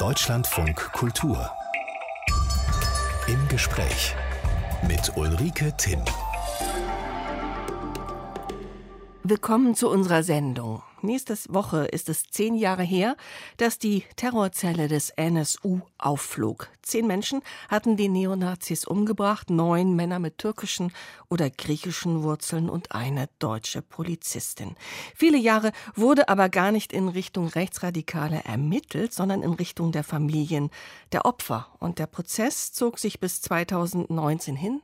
Deutschlandfunk Kultur. Im Gespräch mit Ulrike Timm. Willkommen zu unserer Sendung. Nächste Woche ist es zehn Jahre her, dass die Terrorzelle des NSU aufflog. Zehn Menschen hatten die Neonazis umgebracht, neun Männer mit türkischen oder griechischen Wurzeln und eine deutsche Polizistin. Viele Jahre wurde aber gar nicht in Richtung Rechtsradikale ermittelt, sondern in Richtung der Familien der Opfer. Und der Prozess zog sich bis 2019 hin.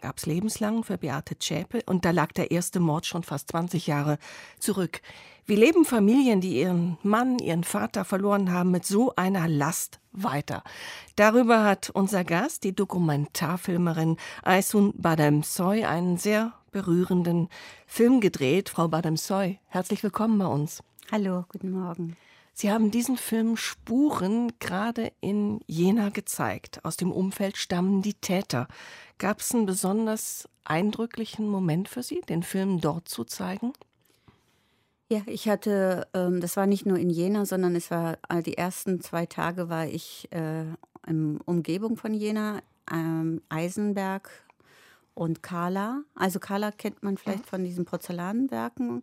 Gab es lebenslang für Beate Zschäpe und da lag der erste Mord schon fast 20 Jahre zurück. Wie leben Familien, die ihren Mann, ihren Vater verloren haben, mit so einer Last weiter? Darüber hat unser Gast, die Dokumentarfilmerin Aysun Bademsoy, einen sehr berührenden Film gedreht. Frau Bademsoy, herzlich willkommen bei uns. Hallo, guten Morgen. Sie haben diesen Film Spuren gerade in Jena gezeigt. Aus dem Umfeld stammen die Täter. Gab es einen besonders eindrücklichen Moment für Sie, den Film dort zu zeigen? Ja, ich hatte, ähm, das war nicht nur in Jena, sondern es war die ersten zwei Tage war ich äh, in Umgebung von Jena, ähm, Eisenberg und Kala. Also Kala kennt man vielleicht von diesen Porzellanwerken.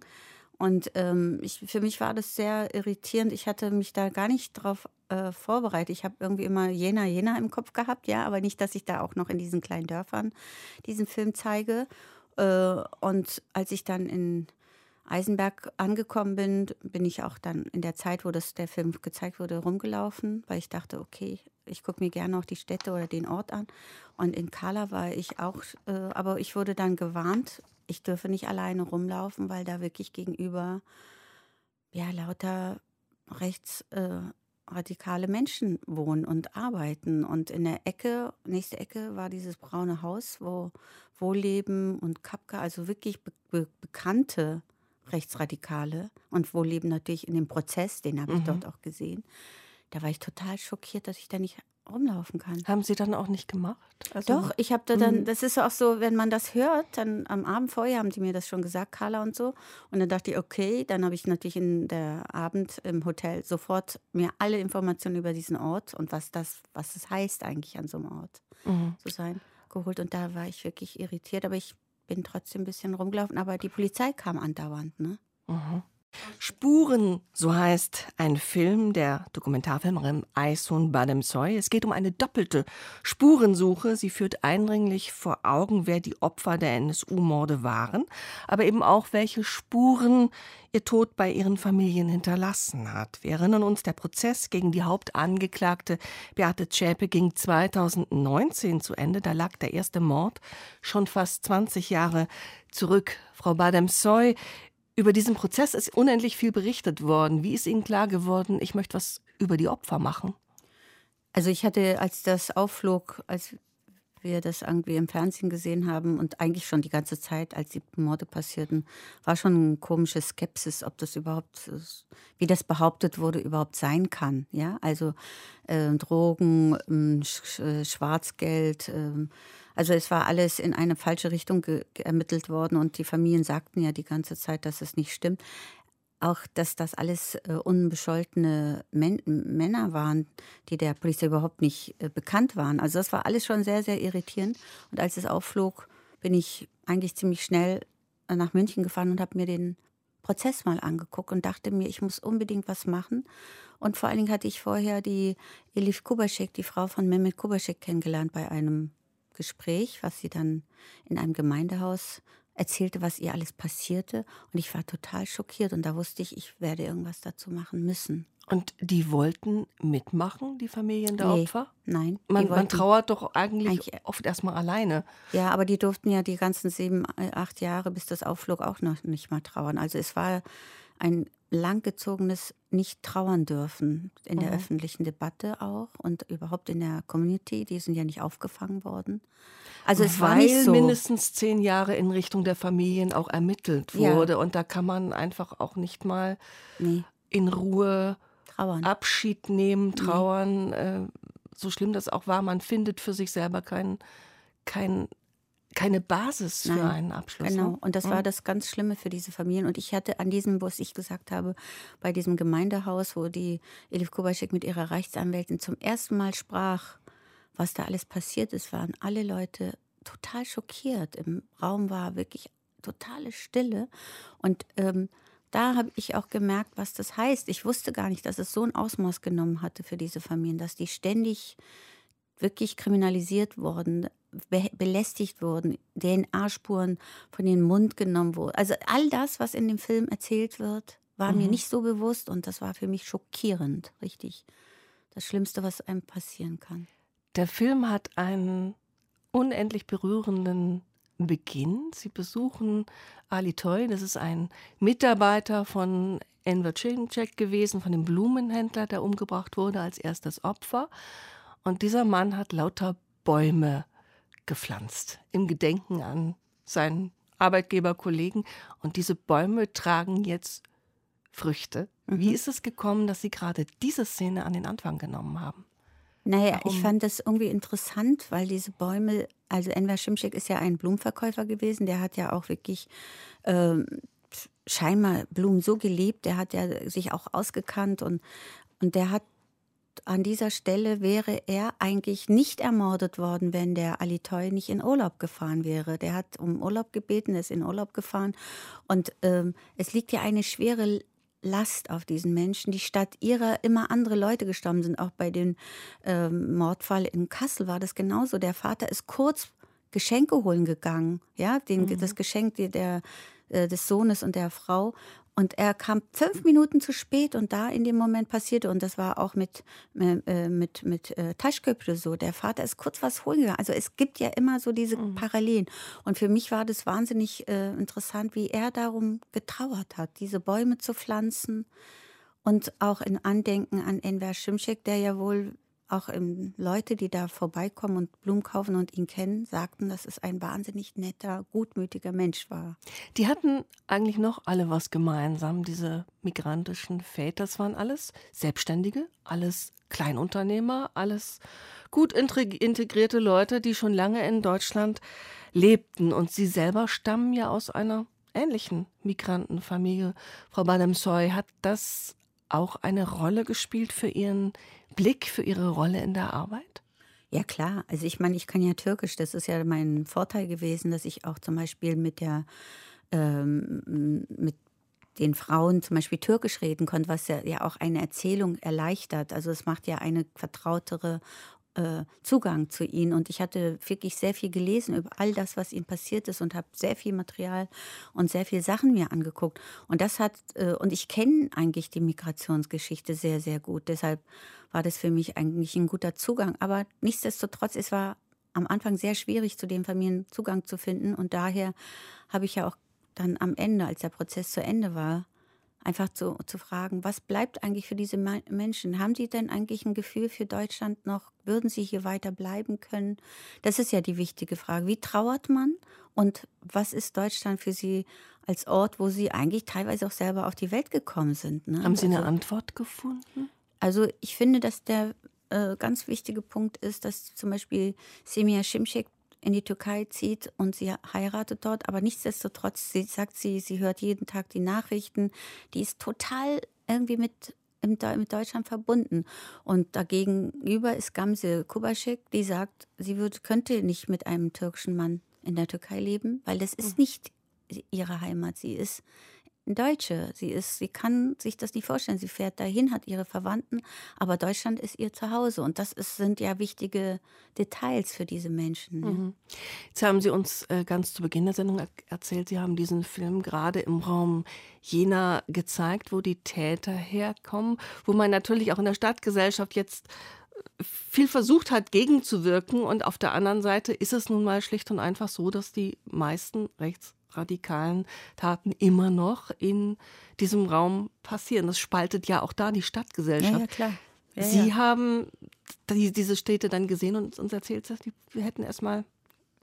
Und ähm, ich, für mich war das sehr irritierend. Ich hatte mich da gar nicht drauf äh, vorbereitet. Ich habe irgendwie immer Jena, Jena im Kopf gehabt, ja, aber nicht, dass ich da auch noch in diesen kleinen Dörfern diesen Film zeige. Äh, und als ich dann in Eisenberg angekommen bin, bin ich auch dann in der Zeit, wo das, der Film gezeigt wurde, rumgelaufen, weil ich dachte, okay, ich gucke mir gerne auch die Städte oder den Ort an. Und in Kala war ich auch, äh, aber ich wurde dann gewarnt, ich dürfe nicht alleine rumlaufen, weil da wirklich gegenüber ja lauter rechtsradikale äh, Menschen wohnen und arbeiten. Und in der Ecke, nächste Ecke, war dieses braune Haus, wo Wohlleben und Kapka, also wirklich be be bekannte Rechtsradikale und wo leben natürlich in dem Prozess, den habe ich mhm. dort auch gesehen. Da war ich total schockiert, dass ich da nicht rumlaufen kann. Haben Sie dann auch nicht gemacht? Also, Doch, ich habe da dann, mhm. das ist auch so, wenn man das hört, dann am Abend vorher haben die mir das schon gesagt, Carla und so. Und dann dachte ich, okay, dann habe ich natürlich in der Abend im Hotel sofort mir alle Informationen über diesen Ort und was das, was es heißt eigentlich an so einem Ort mhm. zu sein, geholt. Und da war ich wirklich irritiert, aber ich bin trotzdem ein bisschen rumgelaufen, aber die Polizei kam andauernd. Ne? Mhm. Spuren, so heißt ein Film der Dokumentarfilmerin Aysun Bademsoy. Es geht um eine doppelte Spurensuche. Sie führt eindringlich vor Augen, wer die Opfer der NSU-Morde waren, aber eben auch, welche Spuren ihr Tod bei ihren Familien hinterlassen hat. Wir erinnern uns, der Prozess gegen die Hauptangeklagte Beate Zschäpe ging 2019 zu Ende. Da lag der erste Mord schon fast 20 Jahre zurück. Frau Bademsoy, über diesen Prozess ist unendlich viel berichtet worden. Wie ist Ihnen klar geworden, ich möchte was über die Opfer machen? Also ich hatte, als das aufflog, als wir das irgendwie im Fernsehen gesehen haben und eigentlich schon die ganze Zeit, als die Morde passierten, war schon eine komische Skepsis, ob das überhaupt, wie das behauptet wurde, überhaupt sein kann. Ja, also äh, Drogen, äh, Schwarzgeld. Äh, also es war alles in eine falsche Richtung ermittelt worden und die Familien sagten ja die ganze Zeit, dass es nicht stimmt. Auch, dass das alles äh, unbescholtene Män Männer waren, die der Polizei überhaupt nicht äh, bekannt waren. Also das war alles schon sehr, sehr irritierend. Und als es aufflog, bin ich eigentlich ziemlich schnell nach München gefahren und habe mir den Prozess mal angeguckt und dachte mir, ich muss unbedingt was machen. Und vor allen Dingen hatte ich vorher die Elif Kubaschek, die Frau von Mehmet Kubaschek, kennengelernt bei einem Gespräch, was sie dann in einem Gemeindehaus erzählte, was ihr alles passierte. Und ich war total schockiert und da wusste ich, ich werde irgendwas dazu machen müssen. Und die wollten mitmachen, die Familien der nee, Opfer? Nein. Man, man, trauert doch eigentlich, eigentlich, oft erstmal alleine. Ja, aber die durften ja die ganzen sieben, äh, acht Jahre, bis das aufflog, auch noch nicht mal trauern. Also es war ein langgezogenes nicht trauern dürfen in der mhm. öffentlichen Debatte auch und überhaupt in der Community. Die sind ja nicht aufgefangen worden. Also es war nicht so. mindestens zehn Jahre in Richtung der Familien auch ermittelt wurde ja. und da kann man einfach auch nicht mal nee. in Ruhe trauern. Abschied nehmen, trauern. Nee. Äh, so schlimm das auch war, man findet für sich selber keinen kein keine Basis Nein, für einen Abschluss. Genau, ne? und das mhm. war das ganz Schlimme für diese Familien. Und ich hatte an diesem, was ich gesagt habe, bei diesem Gemeindehaus, wo die Elif Kubaschek mit ihrer Rechtsanwältin zum ersten Mal sprach, was da alles passiert ist, waren alle Leute total schockiert. Im Raum war wirklich totale Stille. Und ähm, da habe ich auch gemerkt, was das heißt. Ich wusste gar nicht, dass es so ein Ausmaß genommen hatte für diese Familien, dass die ständig wirklich kriminalisiert wurden, be belästigt wurden, DNA-Spuren von den Mund genommen wurden. Also all das, was in dem Film erzählt wird, war mhm. mir nicht so bewusst und das war für mich schockierend, richtig. Das Schlimmste, was einem passieren kann. Der Film hat einen unendlich berührenden Beginn. Sie besuchen Ali Toy, das ist ein Mitarbeiter von Enver Cimcek gewesen, von dem Blumenhändler, der umgebracht wurde als erstes Opfer. Und dieser Mann hat lauter Bäume gepflanzt im Gedenken an seinen Arbeitgeberkollegen. Und diese Bäume tragen jetzt Früchte. Mhm. Wie ist es gekommen, dass Sie gerade diese Szene an den Anfang genommen haben? Naja, Warum? ich fand das irgendwie interessant, weil diese Bäume, also Enver Schimschek ist ja ein Blumenverkäufer gewesen, der hat ja auch wirklich ähm, scheinbar Blumen so geliebt, der hat ja sich auch ausgekannt und, und der hat an dieser Stelle wäre er eigentlich nicht ermordet worden, wenn der Alitoy nicht in Urlaub gefahren wäre. Der hat um Urlaub gebeten, ist in Urlaub gefahren. Und ähm, es liegt ja eine schwere Last auf diesen Menschen, die statt ihrer immer andere Leute gestorben sind. Auch bei dem ähm, Mordfall in Kassel war das genauso. Der Vater ist kurz Geschenke holen gegangen, ja, den, mhm. das Geschenk der, äh, des Sohnes und der Frau. Und er kam fünf Minuten zu spät und da in dem Moment passierte, und das war auch mit, äh, mit, mit äh, Taschköpfe so, der Vater ist kurz was holen gegangen. Also es gibt ja immer so diese mhm. Parallelen. Und für mich war das wahnsinnig äh, interessant, wie er darum getrauert hat, diese Bäume zu pflanzen. Und auch in Andenken an Enver Schimschek, der ja wohl auch ähm, Leute, die da vorbeikommen und Blumen kaufen und ihn kennen, sagten, dass es ein wahnsinnig netter, gutmütiger Mensch war. Die hatten eigentlich noch alle was gemeinsam, diese migrantischen Väter. Das waren alles Selbstständige, alles Kleinunternehmer, alles gut integrierte Leute, die schon lange in Deutschland lebten. Und sie selber stammen ja aus einer ähnlichen Migrantenfamilie. Frau Bademsoy, hat das auch eine Rolle gespielt für Ihren Blick, für Ihre Rolle in der Arbeit? Ja klar, also ich meine, ich kann ja Türkisch, das ist ja mein Vorteil gewesen, dass ich auch zum Beispiel mit der ähm, mit den Frauen zum Beispiel Türkisch reden konnte, was ja, ja auch eine Erzählung erleichtert. Also es macht ja eine vertrautere äh, Zugang zu ihnen. Und ich hatte wirklich sehr viel gelesen über all das, was ihnen passiert ist und habe sehr viel Material und sehr viele Sachen mir angeguckt. Und das hat, äh, und ich kenne eigentlich die Migrationsgeschichte sehr, sehr gut. Deshalb war das für mich eigentlich ein guter Zugang. Aber nichtsdestotrotz, es war am Anfang sehr schwierig, zu den Familien Zugang zu finden. Und daher habe ich ja auch dann am Ende, als der Prozess zu Ende war, einfach zu, zu fragen, was bleibt eigentlich für diese Menschen? Haben sie denn eigentlich ein Gefühl für Deutschland noch? Würden sie hier weiter bleiben können? Das ist ja die wichtige Frage. Wie trauert man? Und was ist Deutschland für sie als Ort, wo sie eigentlich teilweise auch selber auf die Welt gekommen sind? Ne? Haben Sie eine also, Antwort gefunden? Also ich finde, dass der äh, ganz wichtige Punkt ist, dass zum Beispiel Semir Şimşek in die Türkei zieht und sie heiratet dort, aber nichtsdestotrotz, sie sagt sie, sie hört jeden Tag die Nachrichten, die ist total irgendwie mit mit Deutschland verbunden. Und dagegenüber ist Gamze Kubaschek, die sagt, sie würde, könnte nicht mit einem türkischen Mann in der Türkei leben, weil das ist hm. nicht ihre Heimat. Sie ist Deutsche. Sie ist, sie kann sich das nicht vorstellen. Sie fährt dahin, hat ihre Verwandten, aber Deutschland ist ihr Zuhause. Und das ist, sind ja wichtige Details für diese Menschen. Mhm. Jetzt haben Sie uns äh, ganz zu Beginn der Sendung erzählt, Sie haben diesen Film gerade im Raum Jena gezeigt, wo die Täter herkommen, wo man natürlich auch in der Stadtgesellschaft jetzt äh, viel versucht hat, gegenzuwirken. Und auf der anderen Seite ist es nun mal schlicht und einfach so, dass die meisten rechts radikalen Taten immer noch in diesem Raum passieren. Das spaltet ja auch da die Stadtgesellschaft. Ja, ja klar. Ja, Sie ja. haben die, diese Städte dann gesehen und uns erzählt, dass wir hätten erstmal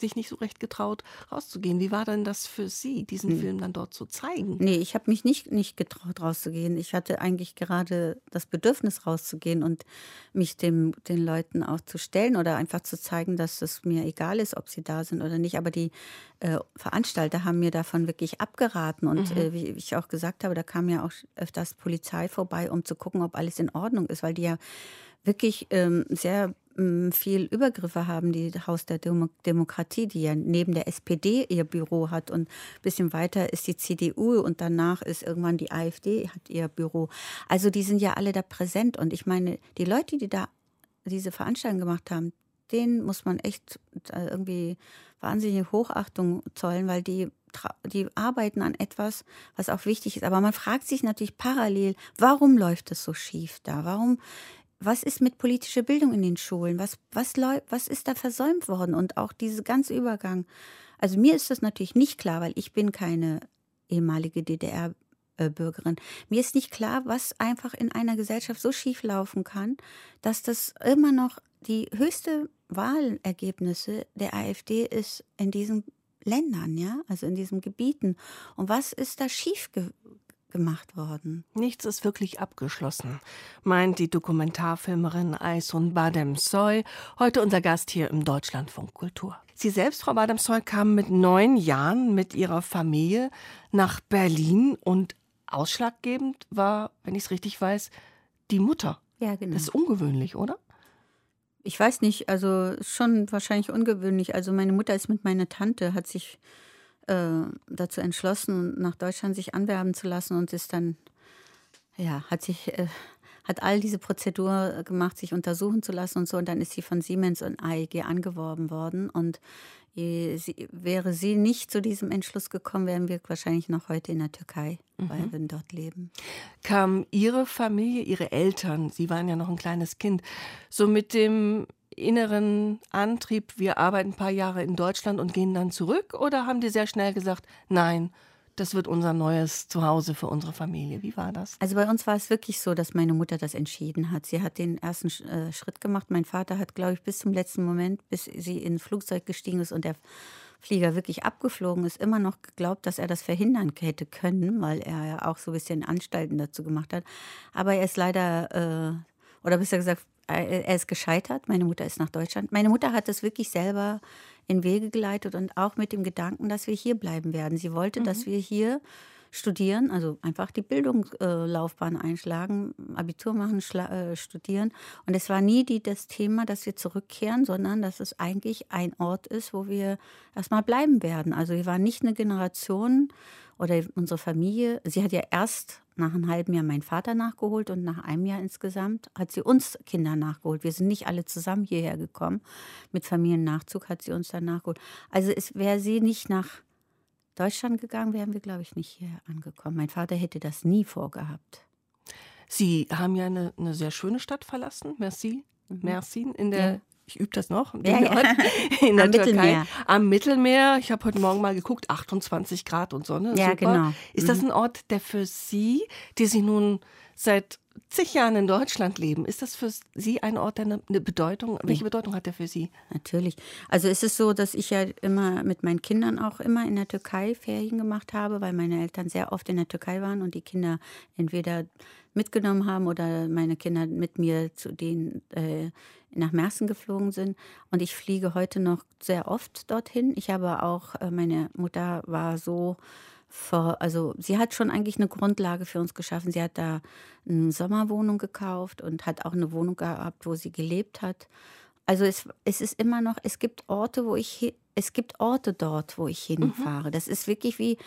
sich nicht so recht getraut, rauszugehen. Wie war denn das für Sie, diesen hm. Film dann dort zu zeigen? Nee, ich habe mich nicht, nicht getraut, rauszugehen. Ich hatte eigentlich gerade das Bedürfnis, rauszugehen und mich dem, den Leuten auch zu stellen oder einfach zu zeigen, dass es mir egal ist, ob sie da sind oder nicht. Aber die äh, Veranstalter haben mir davon wirklich abgeraten. Und mhm. äh, wie ich auch gesagt habe, da kam ja auch öfters Polizei vorbei, um zu gucken, ob alles in Ordnung ist, weil die ja wirklich ähm, sehr viel Übergriffe haben, die Haus der Demo Demokratie, die ja neben der SPD ihr Büro hat und ein bisschen weiter ist die CDU und danach ist irgendwann die AfD hat ihr Büro. Also die sind ja alle da präsent und ich meine, die Leute, die da diese Veranstaltung gemacht haben, denen muss man echt äh, irgendwie wahnsinnige Hochachtung zollen, weil die die arbeiten an etwas, was auch wichtig ist. Aber man fragt sich natürlich parallel, warum läuft das so schief da? Warum was ist mit politischer Bildung in den Schulen? Was, was, was ist da versäumt worden? Und auch dieser ganze Übergang. Also mir ist das natürlich nicht klar, weil ich bin keine ehemalige DDR-Bürgerin. Mir ist nicht klar, was einfach in einer Gesellschaft so schief laufen kann, dass das immer noch die höchste Wahlergebnisse der AfD ist in diesen Ländern, ja, also in diesen Gebieten. Und was ist da schief gemacht worden. Nichts ist wirklich abgeschlossen, meint die Dokumentarfilmerin Aysun Badem-Soy, heute unser Gast hier im Deutschlandfunk Kultur. Sie selbst, Frau Badem-Soy, kam mit neun Jahren mit ihrer Familie nach Berlin und ausschlaggebend war, wenn ich es richtig weiß, die Mutter. Ja, genau. Das ist ungewöhnlich, oder? Ich weiß nicht, also schon wahrscheinlich ungewöhnlich. Also meine Mutter ist mit meiner Tante, hat sich äh, dazu entschlossen, nach Deutschland sich anwerben zu lassen und ist dann, ja, hat sich, äh, hat all diese Prozedur gemacht, sich untersuchen zu lassen und so. Und dann ist sie von Siemens und AEG angeworben worden. Und sie, wäre sie nicht zu diesem Entschluss gekommen, wären wir wahrscheinlich noch heute in der Türkei, mhm. weil wir dort leben. Kam Ihre Familie, Ihre Eltern, Sie waren ja noch ein kleines Kind, so mit dem inneren Antrieb, wir arbeiten ein paar Jahre in Deutschland und gehen dann zurück? Oder haben die sehr schnell gesagt, nein, das wird unser neues Zuhause für unsere Familie. Wie war das? Also bei uns war es wirklich so, dass meine Mutter das entschieden hat. Sie hat den ersten äh, Schritt gemacht. Mein Vater hat, glaube ich, bis zum letzten Moment, bis sie in ein Flugzeug gestiegen ist und der Flieger wirklich abgeflogen ist, immer noch geglaubt, dass er das verhindern hätte können, weil er ja auch so ein bisschen Anstalten dazu gemacht hat. Aber er ist leider, äh, oder besser gesagt, er ist gescheitert. Meine Mutter ist nach Deutschland. Meine Mutter hat das wirklich selber in Wege geleitet und auch mit dem Gedanken, dass wir hier bleiben werden. Sie wollte, mhm. dass wir hier studieren, also einfach die Bildungslaufbahn einschlagen, Abitur machen, äh, studieren. Und es war nie die, das Thema, dass wir zurückkehren, sondern dass es eigentlich ein Ort ist, wo wir erstmal bleiben werden. Also wir waren nicht eine Generation oder unsere Familie. Sie hat ja erst nach einem halben Jahr meinen Vater nachgeholt und nach einem Jahr insgesamt hat sie uns Kinder nachgeholt. Wir sind nicht alle zusammen hierher gekommen. Mit Familiennachzug hat sie uns dann nachgeholt. Also wäre sie nicht nach Deutschland gegangen, wären wir, glaube ich, nicht hier angekommen. Mein Vater hätte das nie vorgehabt. Sie haben ja eine, eine sehr schöne Stadt verlassen, Merci, mhm. Mersin, in der ja ich übe das noch, ja, ja. in der Am Türkei. Mittelmeer. Am Mittelmeer. Ich habe heute Morgen mal geguckt, 28 Grad und Sonne. Ja, Super. genau. Ist das mhm. ein Ort, der für Sie, die Sie nun seit zig Jahren in Deutschland leben, ist das für Sie ein Ort, der eine, Bedeutung, welche Bedeutung hat der für Sie? Natürlich. Also ist es so, dass ich ja immer mit meinen Kindern auch immer in der Türkei Ferien gemacht habe, weil meine Eltern sehr oft in der Türkei waren und die Kinder entweder mitgenommen haben oder meine Kinder mit mir zu denen äh, nach Mersen geflogen sind. Und ich fliege heute noch sehr oft dorthin. Ich habe auch, äh, meine Mutter war so vor, also sie hat schon eigentlich eine Grundlage für uns geschaffen. Sie hat da eine Sommerwohnung gekauft und hat auch eine Wohnung gehabt, wo sie gelebt hat. Also es, es ist immer noch, es gibt Orte, wo ich, es gibt Orte dort, wo ich mhm. hinfahre. Mhm. Das ist wirklich wie,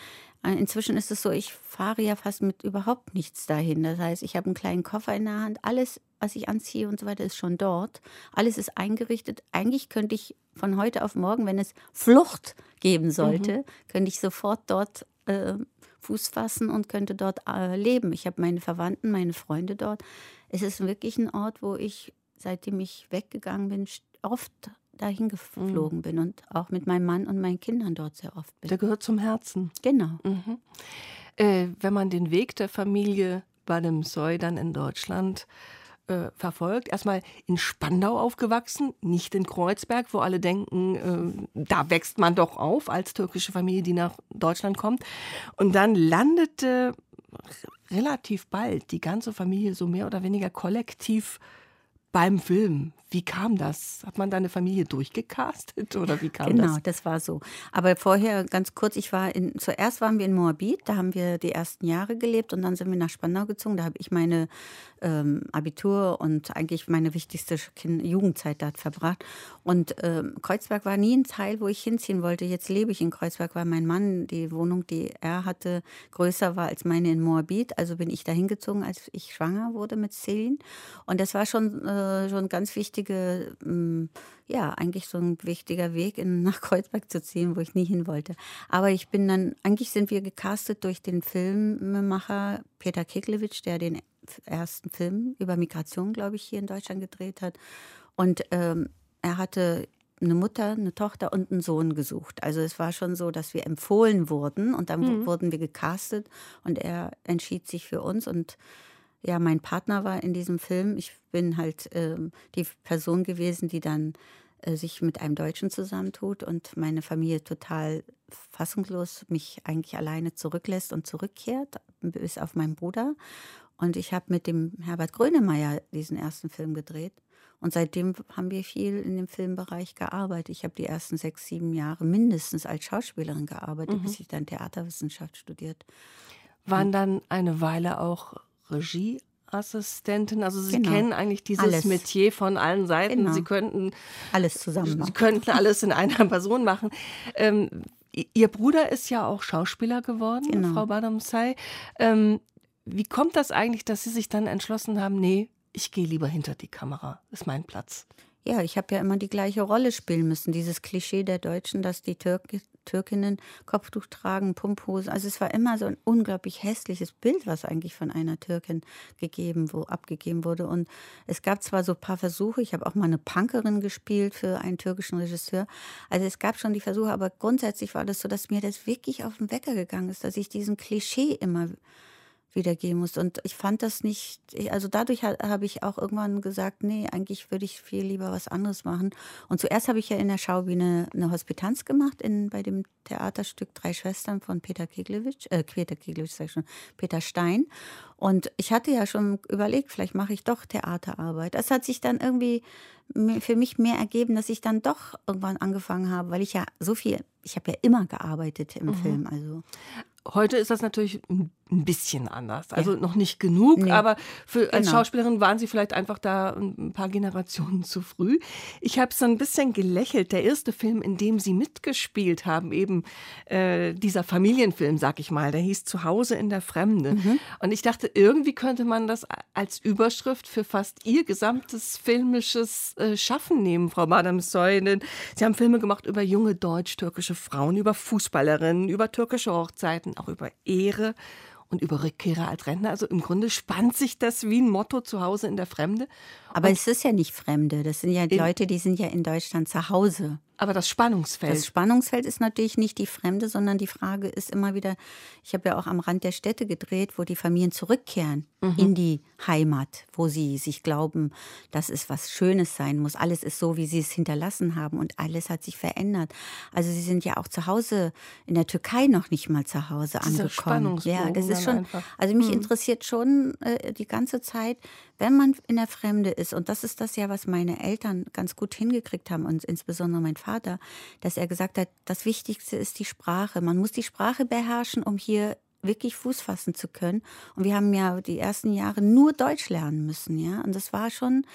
inzwischen ist es so, ich fahre ja fast mit überhaupt nichts dahin. Das heißt, ich habe einen kleinen Koffer in der Hand, alles, was ich anziehe und so weiter, ist schon dort. Alles ist eingerichtet. Eigentlich könnte ich von heute auf morgen, wenn es Flucht geben sollte, mhm. könnte ich sofort dort äh, Fuß fassen und könnte dort äh, leben. Ich habe meine Verwandten, meine Freunde dort. Es ist wirklich ein Ort, wo ich, seitdem ich weggegangen bin, oft dahin geflogen mhm. bin und auch mit meinem Mann und meinen Kindern dort sehr oft bin. Der gehört zum Herzen. Genau. Mhm. Äh, wenn man den Weg der Familie Badem Soy dann in Deutschland äh, verfolgt. Erstmal in Spandau aufgewachsen, nicht in Kreuzberg, wo alle denken, äh, da wächst man doch auf als türkische Familie, die nach Deutschland kommt. Und dann landete relativ bald die ganze Familie so mehr oder weniger kollektiv beim Film. Wie kam das? Hat man deine Familie durchgecastet oder wie kam genau, das? Genau, das war so. Aber vorher ganz kurz, ich war in, zuerst waren wir in Moabit, da haben wir die ersten Jahre gelebt und dann sind wir nach Spandau gezogen. Da habe ich meine ähm, Abitur und eigentlich meine wichtigste kind Jugendzeit dort verbracht. Und ähm, Kreuzberg war nie ein Teil, wo ich hinziehen wollte. Jetzt lebe ich in Kreuzberg, weil mein Mann die Wohnung, die er hatte, größer war als meine in Moabit. Also bin ich da hingezogen, als ich schwanger wurde mit Celine. Und das war schon, äh, schon ganz wichtig wichtige, mm, ja, eigentlich so ein wichtiger Weg, in, nach Kreuzberg zu ziehen, wo ich nie hin wollte. Aber ich bin dann, eigentlich sind wir gecastet durch den Filmemacher Peter Kiklewitsch, der den ersten Film über Migration, glaube ich, hier in Deutschland gedreht hat. Und ähm, er hatte eine Mutter, eine Tochter und einen Sohn gesucht. Also es war schon so, dass wir empfohlen wurden und dann mhm. wurden wir gecastet und er entschied sich für uns und ja mein Partner war in diesem Film. Ich bin halt ähm, die Person gewesen, die dann äh, sich mit einem Deutschen zusammentut und meine Familie total fassungslos mich eigentlich alleine zurücklässt und zurückkehrt, bis auf meinen Bruder. Und ich habe mit dem Herbert Grönemeyer diesen ersten Film gedreht. Und seitdem haben wir viel in dem Filmbereich gearbeitet. Ich habe die ersten sechs, sieben Jahre mindestens als Schauspielerin gearbeitet, mhm. bis ich dann Theaterwissenschaft studiert. Waren dann eine Weile auch Regieassistentin. Also Sie genau. kennen eigentlich dieses alles. Metier von allen Seiten. Genau. Sie könnten alles zusammen machen. Sie könnten alles in einer Person machen. Ähm, Ihr Bruder ist ja auch Schauspieler geworden, genau. Frau Badamsai. Ähm, wie kommt das eigentlich, dass Sie sich dann entschlossen haben, nee, ich gehe lieber hinter die Kamera, ist mein Platz? Ja, ich habe ja immer die gleiche Rolle spielen müssen. Dieses Klischee der Deutschen, dass die Türk Türkinnen Kopftuch tragen, Pumphose. Also es war immer so ein unglaublich hässliches Bild, was eigentlich von einer Türkin gegeben, wo abgegeben wurde. Und es gab zwar so ein paar Versuche, ich habe auch mal eine Punkerin gespielt für einen türkischen Regisseur. Also es gab schon die Versuche, aber grundsätzlich war das so, dass mir das wirklich auf den Wecker gegangen ist, dass ich diesen Klischee immer wiedergeben muss. Und ich fand das nicht, also dadurch habe ich auch irgendwann gesagt, nee, eigentlich würde ich viel lieber was anderes machen. Und zuerst habe ich ja in der Schaubühne eine Hospitanz gemacht, in, bei dem Theaterstück Drei Schwestern von Peter Keglewitsch, äh, Peter Keglewitsch, sag ich schon, Peter Stein. Und ich hatte ja schon überlegt, vielleicht mache ich doch Theaterarbeit. Das hat sich dann irgendwie für mich mehr ergeben, dass ich dann doch irgendwann angefangen habe, weil ich ja so viel, ich habe ja immer gearbeitet im mhm. Film. Also. Heute ist das natürlich ein bisschen anders. Also ja. noch nicht genug, nee. aber für, als genau. Schauspielerin waren sie vielleicht einfach da ein paar Generationen zu früh. Ich habe so ein bisschen gelächelt. Der erste Film, in dem sie mitgespielt haben, eben äh, dieser Familienfilm, sag ich mal, der hieß Zuhause in der Fremde. Mhm. Und ich dachte, irgendwie könnte man das als Überschrift für fast ihr gesamtes filmisches äh, Schaffen nehmen, Frau Madame Soynen. Sie haben Filme gemacht über junge deutsch-türkische Frauen, über Fußballerinnen, über türkische Hochzeiten, auch über Ehre und über Rückkehrer als Rentner. Also im Grunde spannt sich das wie ein Motto zu Hause in der Fremde. Aber und es ist ja nicht Fremde. Das sind ja Leute, die sind ja in Deutschland zu Hause. Aber das Spannungsfeld. Das Spannungsfeld ist natürlich nicht die Fremde, sondern die Frage ist immer wieder, ich habe ja auch am Rand der Städte gedreht, wo die Familien zurückkehren mhm. in die Heimat, wo sie sich glauben, dass es was Schönes sein muss. Alles ist so, wie sie es hinterlassen haben und alles hat sich verändert. Also sie sind ja auch zu Hause in der Türkei noch nicht mal zu Hause Dieser angekommen. Ja, das ist schon. Einfach. Also mich mhm. interessiert schon äh, die ganze Zeit, wenn man in der Fremde ist und das ist das ja, was meine Eltern ganz gut hingekriegt haben und insbesondere mein Vater, dass er gesagt hat, das Wichtigste ist die Sprache. Man muss die Sprache beherrschen, um hier wirklich Fuß fassen zu können. Und wir haben ja die ersten Jahre nur Deutsch lernen müssen, ja. Und das war schon,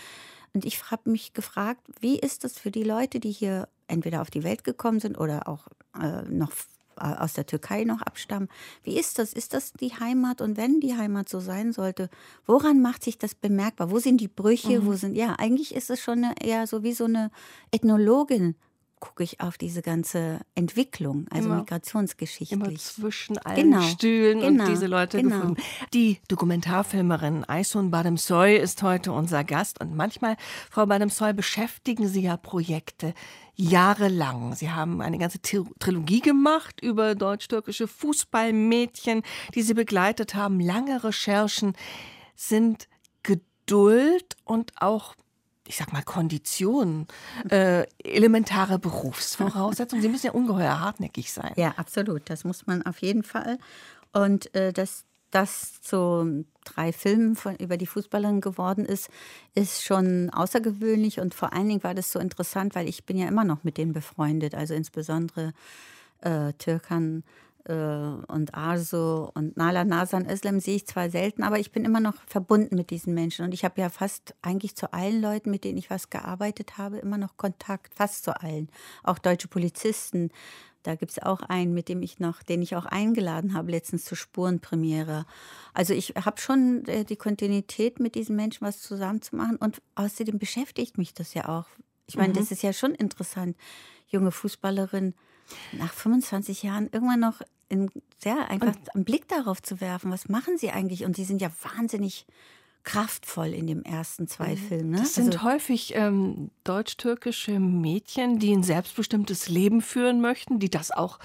und ich habe mich gefragt, wie ist das für die Leute, die hier entweder auf die Welt gekommen sind oder auch äh, noch äh, aus der Türkei noch abstammen. Wie ist das? Ist das die Heimat? Und wenn die Heimat so sein sollte, woran macht sich das bemerkbar? Wo sind die Brüche? Mhm. Wo sind, ja, eigentlich ist es schon eine, eher so wie so eine Ethnologin gucke ich auf diese ganze Entwicklung, also immer, migrationsgeschichtlich. Immer zwischen allen genau, Stühlen genau, und diese Leute genau. gefunden. Die Dokumentarfilmerin Aysun Bademsoy ist heute unser Gast und manchmal, Frau Bademsoy, beschäftigen Sie ja Projekte jahrelang. Sie haben eine ganze Trilogie gemacht über deutsch-türkische Fußballmädchen, die Sie begleitet haben. Lange Recherchen sind Geduld und auch ich sag mal, Konditionen, äh, elementare Berufsvoraussetzungen. Sie müssen ja ungeheuer hartnäckig sein. Ja, absolut. Das muss man auf jeden Fall. Und äh, dass das zu drei Filmen von, über die Fußballerin geworden ist, ist schon außergewöhnlich. Und vor allen Dingen war das so interessant, weil ich bin ja immer noch mit denen befreundet. Also insbesondere äh, Türkan äh, und Arso und Nala Nasan Islam sehe ich zwar selten, aber ich bin immer noch verbunden mit diesen Menschen. Und ich habe ja fast eigentlich zu allen Leuten, mit denen ich was gearbeitet habe, immer noch Kontakt, fast zu allen. Auch deutsche Polizisten. Da gibt es auch einen, mit dem ich noch, den ich auch eingeladen habe, letztens zur Spurenpremiere. Also ich habe schon äh, die Kontinuität, mit diesen Menschen was zusammenzumachen. Und außerdem beschäftigt mich das ja auch. Ich meine, mhm. das ist ja schon interessant. Junge Fußballerin, nach 25 Jahren irgendwann noch in, sehr einfach und einen Blick darauf zu werfen, was machen sie eigentlich? Und sie sind ja wahnsinnig kraftvoll in den ersten zwei mhm. Filmen. Ne? Das sind also, häufig ähm, deutsch-türkische Mädchen, die ein selbstbestimmtes Leben führen möchten, die das auch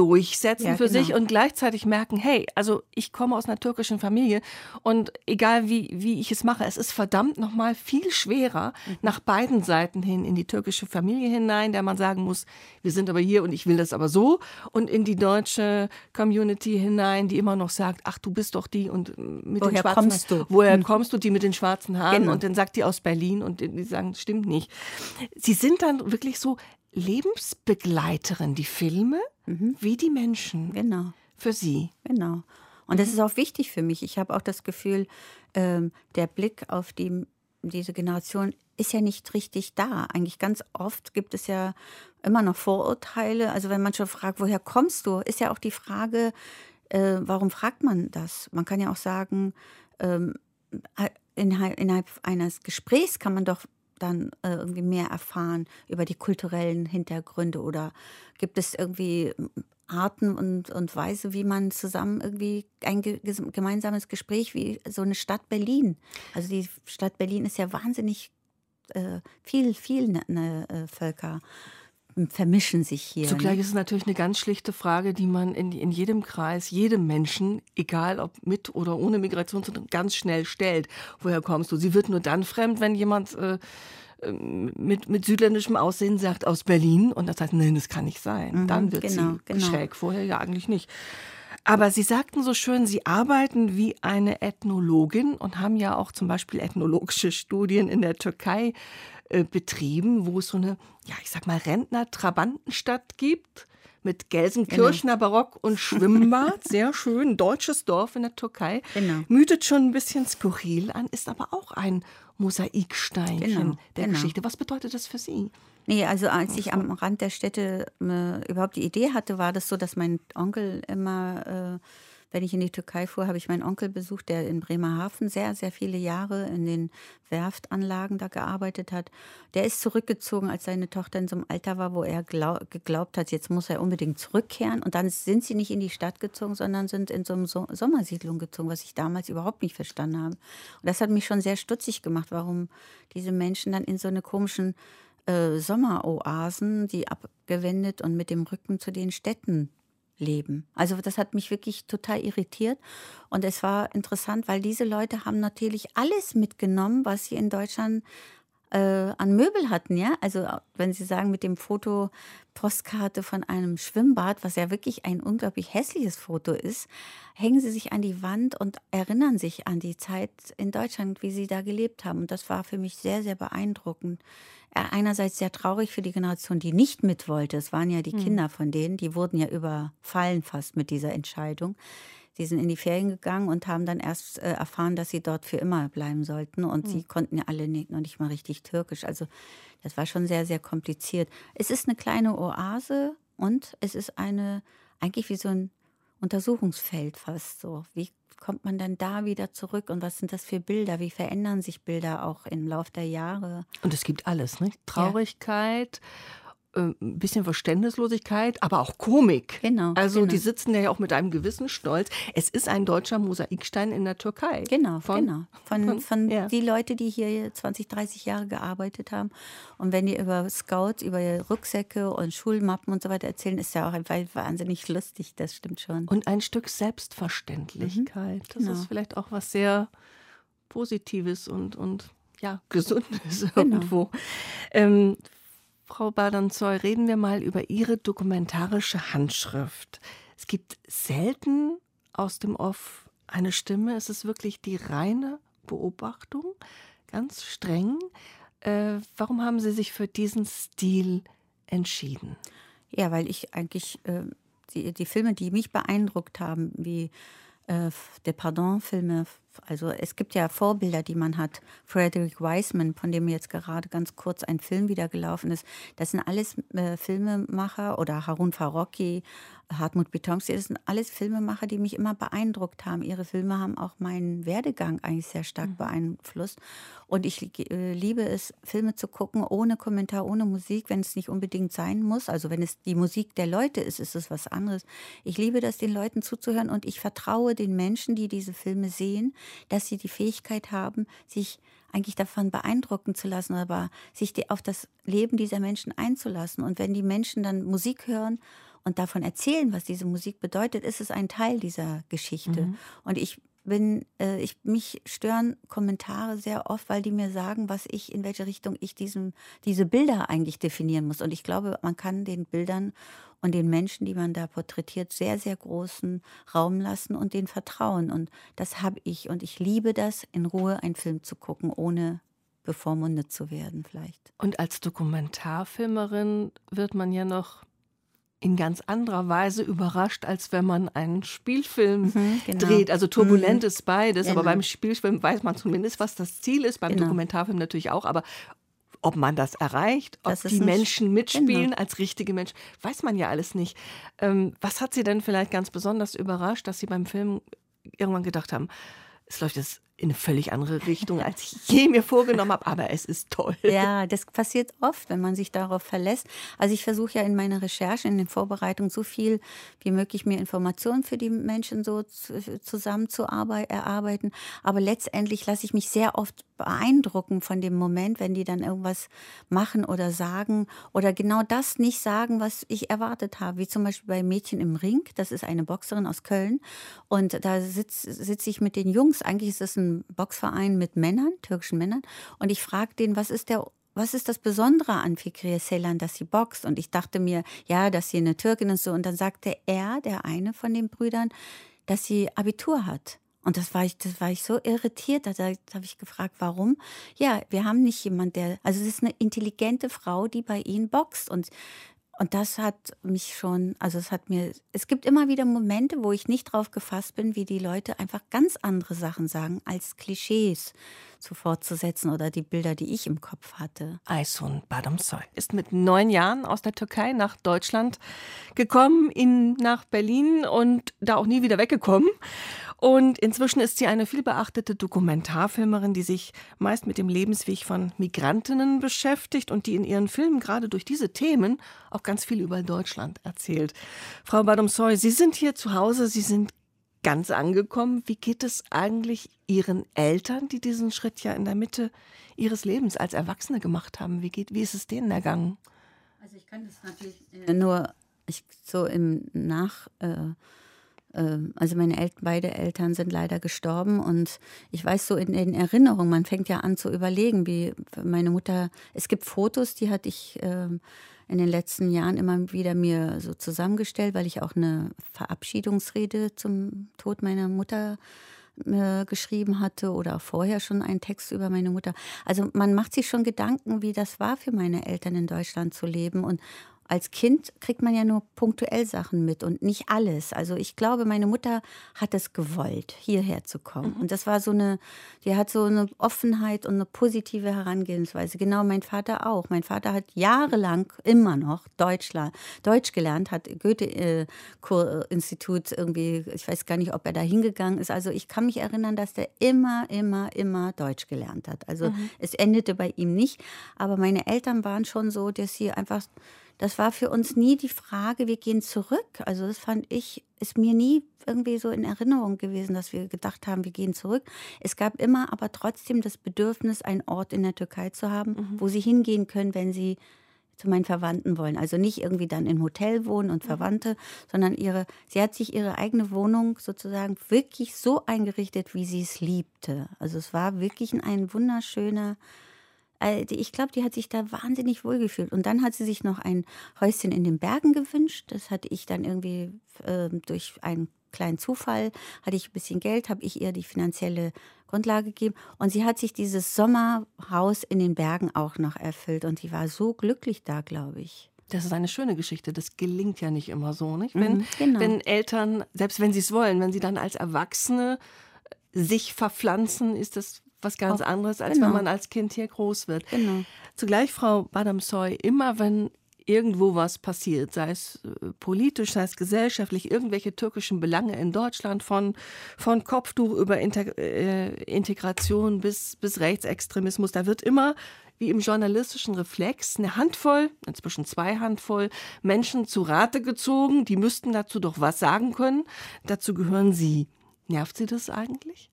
durchsetzen ja, für genau. sich und gleichzeitig merken, hey, also ich komme aus einer türkischen Familie und egal wie, wie ich es mache, es ist verdammt nochmal viel schwerer mhm. nach beiden Seiten hin in die türkische Familie hinein, der man sagen muss, wir sind aber hier und ich will das aber so und in die deutsche Community hinein, die immer noch sagt, ach, du bist doch die und mit woher den schwarzen kommst du? Woher mhm. kommst du, die mit den schwarzen Haaren genau. und dann sagt die aus Berlin und die sagen, stimmt nicht. Sie sind dann wirklich so Lebensbegleiterin, die Filme, mhm. wie die Menschen. Genau. Für sie. Genau. Und das ist auch wichtig für mich. Ich habe auch das Gefühl, ähm, der Blick auf die, diese Generation ist ja nicht richtig da. Eigentlich ganz oft gibt es ja immer noch Vorurteile. Also wenn man schon fragt, woher kommst du, ist ja auch die Frage, äh, warum fragt man das? Man kann ja auch sagen, ähm, innerhalb eines Gesprächs kann man doch dann äh, irgendwie mehr erfahren über die kulturellen Hintergründe oder gibt es irgendwie hm, Arten und, und Weise, wie man zusammen irgendwie ein gemeinsames Gespräch wie so eine Stadt Berlin. Also die Stadt Berlin ist ja wahnsinnig äh, viel, viel ne, ne, äh, Völker vermischen sich hier. Zugleich ne? ist es natürlich eine ganz schlichte Frage, die man in, in jedem Kreis, jedem Menschen, egal ob mit oder ohne Migrationshintergrund, ganz schnell stellt. Woher kommst du? Sie wird nur dann fremd, wenn jemand äh, ähm, mit, mit südländischem Aussehen sagt aus Berlin und das heißt, nein, das kann nicht sein. Mhm, dann wird genau, sie genau. schräg, vorher ja eigentlich nicht. Aber Sie sagten so schön, Sie arbeiten wie eine Ethnologin und haben ja auch zum Beispiel ethnologische Studien in der Türkei äh, betrieben, wo es so eine, ja, ich sag mal, Rentner-Trabantenstadt gibt mit Gelsenkirchener genau. Barock und Schwimmbad. Sehr schön. Deutsches Dorf in der Türkei. Genau. Mütet schon ein bisschen skurril an, ist aber auch ein Mosaiksteinchen genau. der genau. Geschichte. Was bedeutet das für Sie? Nee, also als ich am Rand der Städte äh, überhaupt die Idee hatte, war das so, dass mein Onkel immer äh, wenn ich in die Türkei fuhr, habe ich meinen Onkel besucht, der in Bremerhaven sehr, sehr viele Jahre in den Werftanlagen da gearbeitet hat. Der ist zurückgezogen, als seine Tochter in so einem Alter war, wo er glaub, geglaubt hat, jetzt muss er unbedingt zurückkehren. Und dann sind sie nicht in die Stadt gezogen, sondern sind in so eine so Sommersiedlung gezogen, was ich damals überhaupt nicht verstanden habe. Und das hat mich schon sehr stutzig gemacht, warum diese Menschen dann in so eine komischen äh, Sommeroasen, die abgewendet und mit dem Rücken zu den Städten leben. Also das hat mich wirklich total irritiert. Und es war interessant, weil diese Leute haben natürlich alles mitgenommen, was sie in Deutschland äh, an Möbel hatten, ja. Also wenn Sie sagen mit dem Foto Postkarte von einem Schwimmbad, was ja wirklich ein unglaublich hässliches Foto ist, hängen Sie sich an die Wand und erinnern sich an die Zeit in Deutschland, wie Sie da gelebt haben. Und das war für mich sehr, sehr beeindruckend. Äh, einerseits sehr traurig für die Generation, die nicht mit wollte. Es waren ja die hm. Kinder von denen, die wurden ja überfallen fast mit dieser Entscheidung. Sie sind in die Ferien gegangen und haben dann erst äh, erfahren, dass sie dort für immer bleiben sollten. Und mhm. sie konnten ja alle nicht, noch nicht mal richtig Türkisch. Also das war schon sehr, sehr kompliziert. Es ist eine kleine Oase und es ist eine, eigentlich wie so ein Untersuchungsfeld fast so. Wie kommt man dann da wieder zurück und was sind das für Bilder? Wie verändern sich Bilder auch im Laufe der Jahre? Und es gibt alles, ne? Traurigkeit, ja ein äh, bisschen Verständnislosigkeit, aber auch Komik. Genau. Also genau. die sitzen ja auch mit einem gewissen Stolz. Es ist ein deutscher Mosaikstein in der Türkei. Genau, von, genau. Von, von, von ja. die Leute, die hier 20, 30 Jahre gearbeitet haben. Und wenn die über Scouts, über Rucksäcke und Schulmappen und so weiter erzählen, ist ja auch einfach wahnsinnig lustig, das stimmt schon. Und ein Stück Selbstverständlichkeit. Mhm, genau. Das ist vielleicht auch was sehr Positives und, und ja, Gesundes genau. irgendwo. Ähm, Frau Badanzoy, reden wir mal über Ihre dokumentarische Handschrift. Es gibt selten aus dem Off eine Stimme. Es ist wirklich die reine Beobachtung, ganz streng. Äh, warum haben Sie sich für diesen Stil entschieden? Ja, weil ich eigentlich äh, die, die Filme, die mich beeindruckt haben, wie äh, der Pardon-Filme, also es gibt ja Vorbilder, die man hat. Frederick Wiseman, von dem jetzt gerade ganz kurz ein Film wieder gelaufen ist, das sind alles äh, Filmemacher oder Harun Farocki Hartmut Betonski, das sind alles Filmemacher, die mich immer beeindruckt haben. Ihre Filme haben auch meinen Werdegang eigentlich sehr stark mhm. beeinflusst. Und ich äh, liebe es, Filme zu gucken ohne Kommentar, ohne Musik, wenn es nicht unbedingt sein muss. Also wenn es die Musik der Leute ist, ist es was anderes. Ich liebe das, den Leuten zuzuhören und ich vertraue den Menschen, die diese Filme sehen, dass sie die Fähigkeit haben, sich eigentlich davon beeindrucken zu lassen, aber sich die, auf das Leben dieser Menschen einzulassen. Und wenn die Menschen dann Musik hören und davon erzählen, was diese Musik bedeutet, ist es ein Teil dieser Geschichte. Mhm. Und ich bin, äh, ich, mich stören Kommentare sehr oft, weil die mir sagen, was ich, in welche Richtung ich diesem, diese Bilder eigentlich definieren muss. Und ich glaube, man kann den Bildern und den Menschen, die man da porträtiert, sehr, sehr großen Raum lassen und den vertrauen. Und das habe ich. Und ich liebe das, in Ruhe einen Film zu gucken, ohne bevormundet zu werden vielleicht. Und als Dokumentarfilmerin wird man ja noch in ganz anderer Weise überrascht, als wenn man einen Spielfilm mhm, genau. dreht. Also turbulent mhm. ist beides, genau. aber beim Spielfilm weiß man zumindest, was das Ziel ist, beim genau. Dokumentarfilm natürlich auch, aber ob man das erreicht, ob das die Menschen mitspielen genau. als richtige Menschen, weiß man ja alles nicht. Ähm, was hat Sie denn vielleicht ganz besonders überrascht, dass Sie beim Film irgendwann gedacht haben, es läuft jetzt in eine völlig andere Richtung, als ich je mir vorgenommen habe, aber es ist toll. Ja, das passiert oft, wenn man sich darauf verlässt. Also ich versuche ja in meiner Recherche, in den Vorbereitungen so viel wie möglich mir Informationen für die Menschen so zusammen zu erarbeiten. Aber letztendlich lasse ich mich sehr oft beeindrucken von dem Moment, wenn die dann irgendwas machen oder sagen oder genau das nicht sagen, was ich erwartet habe. Wie zum Beispiel bei Mädchen im Ring. Das ist eine Boxerin aus Köln. Und da sitze sitz ich mit den Jungs. Eigentlich ist es ein Boxverein mit Männern, türkischen Männern. Und ich frage den, was ist der was ist das Besondere an Fikriye Ceylan, dass sie boxt? Und ich dachte mir, ja, dass sie eine Türkin ist so. Und dann sagte er, der eine von den Brüdern, dass sie Abitur hat. Und das war ich, das war ich so irritiert. Da, da habe ich gefragt, warum? Ja, wir haben nicht jemand, der, also es ist eine intelligente Frau, die bei ihnen boxt. Und und das hat mich schon, also es hat mir, es gibt immer wieder Momente, wo ich nicht drauf gefasst bin, wie die Leute einfach ganz andere Sachen sagen als Klischees zu fortzusetzen oder die Bilder, die ich im Kopf hatte. Aysun Badamsoy ist mit neun Jahren aus der Türkei nach Deutschland gekommen, in, nach Berlin und da auch nie wieder weggekommen. Und inzwischen ist sie eine vielbeachtete Dokumentarfilmerin, die sich meist mit dem Lebensweg von Migrantinnen beschäftigt und die in ihren Filmen gerade durch diese Themen auch ganz viel über Deutschland erzählt. Frau Badamsoy, Sie sind hier zu Hause, Sie sind ganz angekommen. Wie geht es eigentlich Ihren Eltern, die diesen Schritt ja in der Mitte ihres Lebens als Erwachsene gemacht haben? Wie, geht, wie ist es denen ergangen? Also ich kann das natürlich äh, nur ich, so im Nach... Äh, also meine El beide Eltern sind leider gestorben und ich weiß so in den Erinnerungen, man fängt ja an zu überlegen, wie meine Mutter, es gibt Fotos, die hatte ich äh, in den letzten Jahren immer wieder mir so zusammengestellt, weil ich auch eine Verabschiedungsrede zum Tod meiner Mutter äh, geschrieben hatte oder auch vorher schon einen Text über meine Mutter. Also man macht sich schon Gedanken, wie das war für meine Eltern in Deutschland zu leben und als Kind kriegt man ja nur punktuell Sachen mit und nicht alles. Also ich glaube, meine Mutter hat es gewollt, hierher zu kommen. Mhm. Und das war so eine, die hat so eine Offenheit und eine positive Herangehensweise. Genau mein Vater auch. Mein Vater hat jahrelang immer noch Deutschland, Deutsch gelernt, hat Goethe-Institut irgendwie, ich weiß gar nicht, ob er da hingegangen ist. Also ich kann mich erinnern, dass der immer, immer, immer Deutsch gelernt hat. Also mhm. es endete bei ihm nicht. Aber meine Eltern waren schon so, dass sie einfach das war für uns nie die Frage, wir gehen zurück. Also das fand ich, ist mir nie irgendwie so in Erinnerung gewesen, dass wir gedacht haben, wir gehen zurück. Es gab immer aber trotzdem das Bedürfnis, einen Ort in der Türkei zu haben, mhm. wo sie hingehen können, wenn sie zu meinen Verwandten wollen. Also nicht irgendwie dann im Hotel wohnen und Verwandte, sondern ihre, sie hat sich ihre eigene Wohnung sozusagen wirklich so eingerichtet, wie sie es liebte. Also es war wirklich ein wunderschöner, ich glaube, die hat sich da wahnsinnig wohl gefühlt. Und dann hat sie sich noch ein Häuschen in den Bergen gewünscht. Das hatte ich dann irgendwie äh, durch einen kleinen Zufall, hatte ich ein bisschen Geld, habe ich ihr die finanzielle Grundlage gegeben. Und sie hat sich dieses Sommerhaus in den Bergen auch noch erfüllt. Und sie war so glücklich da, glaube ich. Das ist eine schöne Geschichte. Das gelingt ja nicht immer so, nicht? Wenn, Mhm, genau. wenn Eltern, selbst wenn sie es wollen, wenn sie dann als Erwachsene sich verpflanzen, ist das was ganz Auch- anderes, als genau. wenn man als Kind hier groß wird. Genau. Zugleich, Frau Badamsoy, immer wenn irgendwo was passiert, sei es äh, politisch, sei es gesellschaftlich, irgendwelche türkischen Belange in Deutschland, von, von Kopftuch über Integ äh, Integration bis, bis Rechtsextremismus, da wird immer, wie im journalistischen Reflex, eine Handvoll, inzwischen zwei Handvoll Menschen zu Rate gezogen, die müssten dazu doch was sagen können. Dazu gehören Sie. Nervt Sie das eigentlich?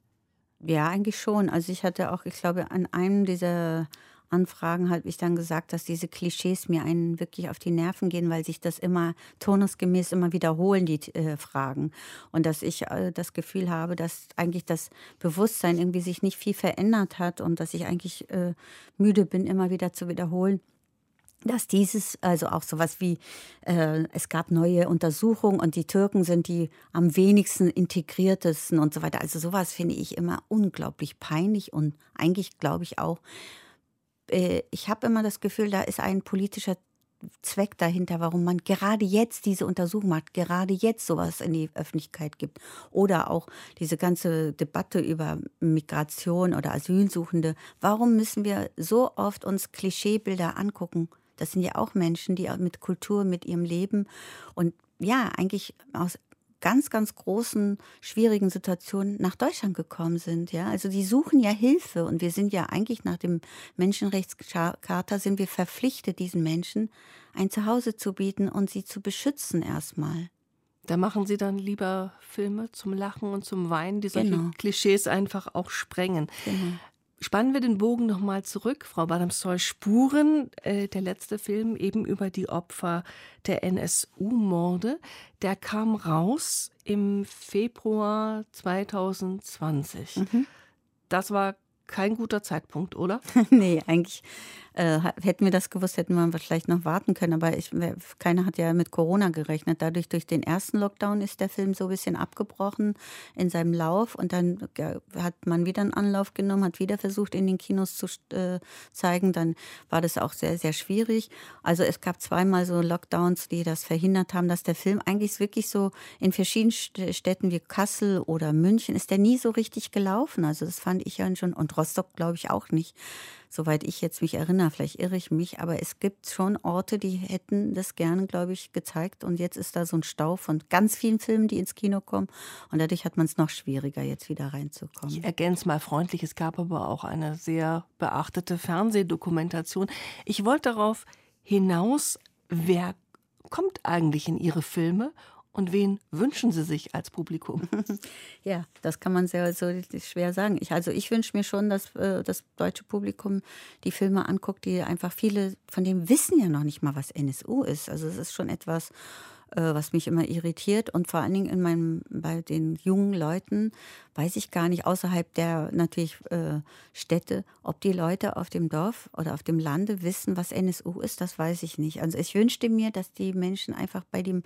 Ja, eigentlich schon. Also ich hatte auch, ich glaube, an einem dieser Anfragen habe ich dann gesagt, dass diese Klischees mir einen wirklich auf die Nerven gehen, weil sich das immer turnusgemäß immer wiederholen, die äh, Fragen. Und dass ich äh, das Gefühl habe, dass eigentlich das Bewusstsein irgendwie sich nicht viel verändert hat und dass ich eigentlich äh, müde bin, immer wieder zu wiederholen dass dieses, also auch sowas wie, äh, es gab neue Untersuchungen und die Türken sind die am wenigsten integriertesten und so weiter. Also sowas finde ich immer unglaublich peinlich und eigentlich glaube ich auch, äh, ich habe immer das Gefühl, da ist ein politischer Zweck dahinter, warum man gerade jetzt diese Untersuchung macht, gerade jetzt sowas in die Öffentlichkeit gibt. Oder auch diese ganze Debatte über Migration oder Asylsuchende. Warum müssen wir so oft uns Klischeebilder angucken? Das sind ja auch Menschen, die mit Kultur, mit ihrem Leben und ja, eigentlich aus ganz, ganz großen, schwierigen Situationen nach Deutschland gekommen sind. Ja, also die suchen ja Hilfe und wir sind ja eigentlich nach dem Menschenrechtscharta sind wir verpflichtet, diesen Menschen ein Zuhause zu bieten und sie zu beschützen erstmal. Da machen Sie dann lieber Filme zum Lachen und zum Weinen, die solche Genau. Klischees einfach auch sprengen. Genau. Spannen wir den Bogen nochmal zurück, Frau Badamsoy. Spuren, äh, der letzte Film eben über die Opfer der NSU-Morde, der kam raus im Februar 2020. Das war kein guter Zeitpunkt, oder? nee, eigentlich äh, hätten wir das gewusst, hätten wir vielleicht noch warten können. Aber ich, keiner hat ja mit Corona gerechnet. Dadurch, durch den ersten Lockdown ist der Film so ein bisschen abgebrochen in seinem Lauf. Und dann ja, hat man wieder einen Anlauf genommen, hat wieder versucht, in den Kinos zu äh, zeigen. Dann war das auch sehr, sehr schwierig. Also es gab zweimal so Lockdowns, die das verhindert haben, dass der Film eigentlich wirklich so in verschiedenen St- Städten wie Kassel oder München ist der nie so richtig gelaufen. Also das fand ich ja schon. Und Rostock glaube ich auch nicht. Soweit ich jetzt mich erinnere, vielleicht irre ich mich, aber es gibt schon Orte, die hätten das gerne, glaube ich, gezeigt. Und jetzt ist da so ein Stau von ganz vielen Filmen, die ins Kino kommen. Und dadurch hat man es noch schwieriger, jetzt wieder reinzukommen. Ich ergänze mal freundlich, es gab aber auch eine sehr beachtete Fernsehdokumentation. Ich wollte darauf hinaus, wer kommt eigentlich in Ihre Filme und wen wünschen Sie sich als Publikum? Ja, das kann man sehr so schwer sagen. Ich, also ich wünsche mir schon, dass äh, das deutsche Publikum die Filme anguckt, die einfach viele von denen wissen ja noch nicht mal, was NSU ist. Also es ist schon etwas, äh, was mich immer irritiert und vor allen Dingen in meinem bei den jungen Leuten weiß ich gar nicht außerhalb der natürlich äh, Städte, ob die Leute auf dem Dorf oder auf dem Lande wissen, was NSU ist. Das weiß ich nicht. Also ich wünschte mir, dass die Menschen einfach bei dem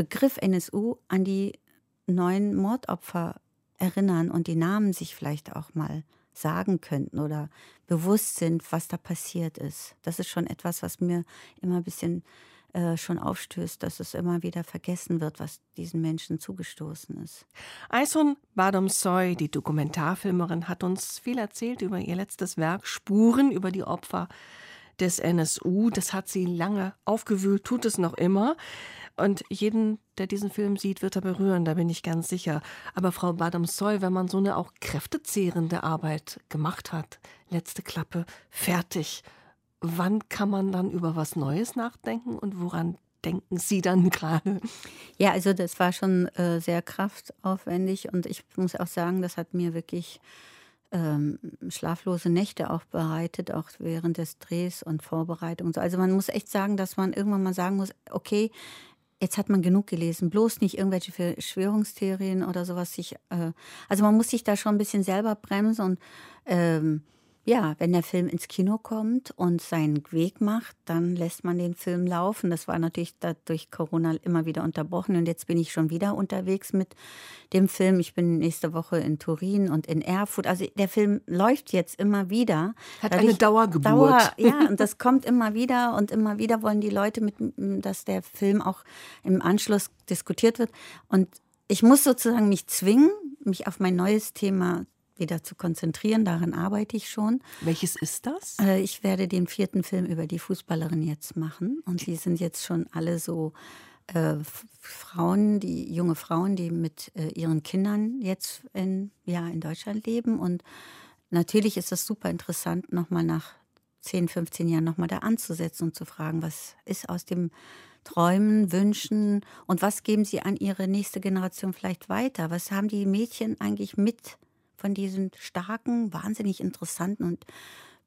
Begriff NSU an die neuen Mordopfer erinnern und die Namen sich vielleicht auch mal sagen könnten oder bewusst sind, was da passiert ist. Das ist schon etwas, was mir immer ein bisschen äh, schon aufstößt, dass es immer wieder vergessen wird, was diesen Menschen zugestoßen ist. Aysun Badomsoy, die Dokumentarfilmerin, hat uns viel erzählt über ihr letztes Werk Spuren über die Opfer des NSU. Das hat sie lange aufgewühlt, tut es noch immer. Und jeden, der diesen Film sieht, wird er berühren, da bin ich ganz sicher. Aber Frau Badamsoy, wenn man so eine auch kräftezehrende Arbeit gemacht hat, letzte Klappe, fertig, wann kann man dann über was Neues nachdenken und woran denken Sie dann gerade? Ja, also das war schon äh, sehr kraftaufwendig und ich muss auch sagen, das hat mir wirklich ähm, schlaflose Nächte auch bereitet, auch während des Drehs und Vorbereitung. Also man muss echt sagen, dass man irgendwann mal sagen muss, okay, jetzt hat man genug gelesen, bloß nicht irgendwelche Verschwörungstheorien oder sowas. Sich, äh, also man muss sich da schon ein bisschen selber bremsen und ähm, ja, wenn der Film ins Kino kommt und seinen Weg macht, dann lässt man den Film laufen. Das war natürlich durch Corona immer wieder unterbrochen und jetzt bin ich schon wieder unterwegs mit dem Film. Ich bin nächste Woche in Turin und in Erfurt. Also der Film läuft jetzt immer wieder. Hat eine Dauergeburt. Dauer, ja, und das kommt immer wieder und immer wieder wollen die Leute, mit, dass der Film auch im Anschluss diskutiert wird. Und ich muss sozusagen mich zwingen, mich auf mein neues Thema wieder zu konzentrieren. Daran arbeite ich schon. Welches ist das? Äh, ich werde den vierten Film über die Fußballerin jetzt machen. Und die sind jetzt schon alle so äh, Frauen, die junge Frauen, die mit äh, ihren Kindern jetzt in, ja, in Deutschland leben. Und natürlich ist das super interessant, nochmal nach 10, 15 Jahren nochmal da anzusetzen und zu fragen, was ist aus dem Träumen, Wünschen und was geben sie an ihre nächste Generation vielleicht weiter? Was haben die Mädchen eigentlich mit von diesen starken, wahnsinnig interessanten und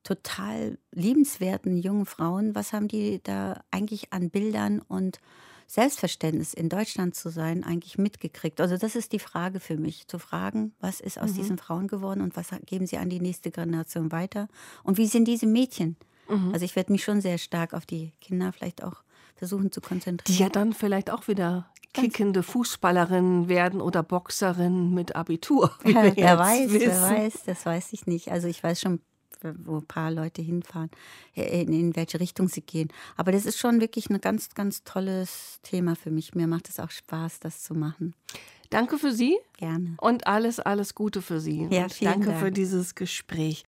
total liebenswerten jungen Frauen. Was haben die da eigentlich an Bildern und Selbstverständnis in Deutschland zu sein eigentlich mitgekriegt? Also das ist die Frage für mich, zu fragen, was ist aus mhm. diesen Frauen geworden und was geben sie an die nächste Generation weiter? Und wie sind diese Mädchen? Mhm. Also ich werde mich schon sehr stark auf die Kinder vielleicht auch versuchen zu konzentrieren. Die ja dann vielleicht auch wieder kickende Fußballerin werden oder Boxerin mit Abitur. Ja, wer weiß, wissen. wer weiß, das weiß ich nicht. Also ich weiß schon, wo ein paar Leute hinfahren, äh, in, in welche Richtung sie gehen. Aber das ist schon wirklich ein ganz, ganz tolles Thema für mich. Mir macht es auch Spaß, das zu machen. Danke für Sie. Gerne. Und alles, alles Gute für Sie. Ja, und vielen danke Dank. für dieses Gespräch.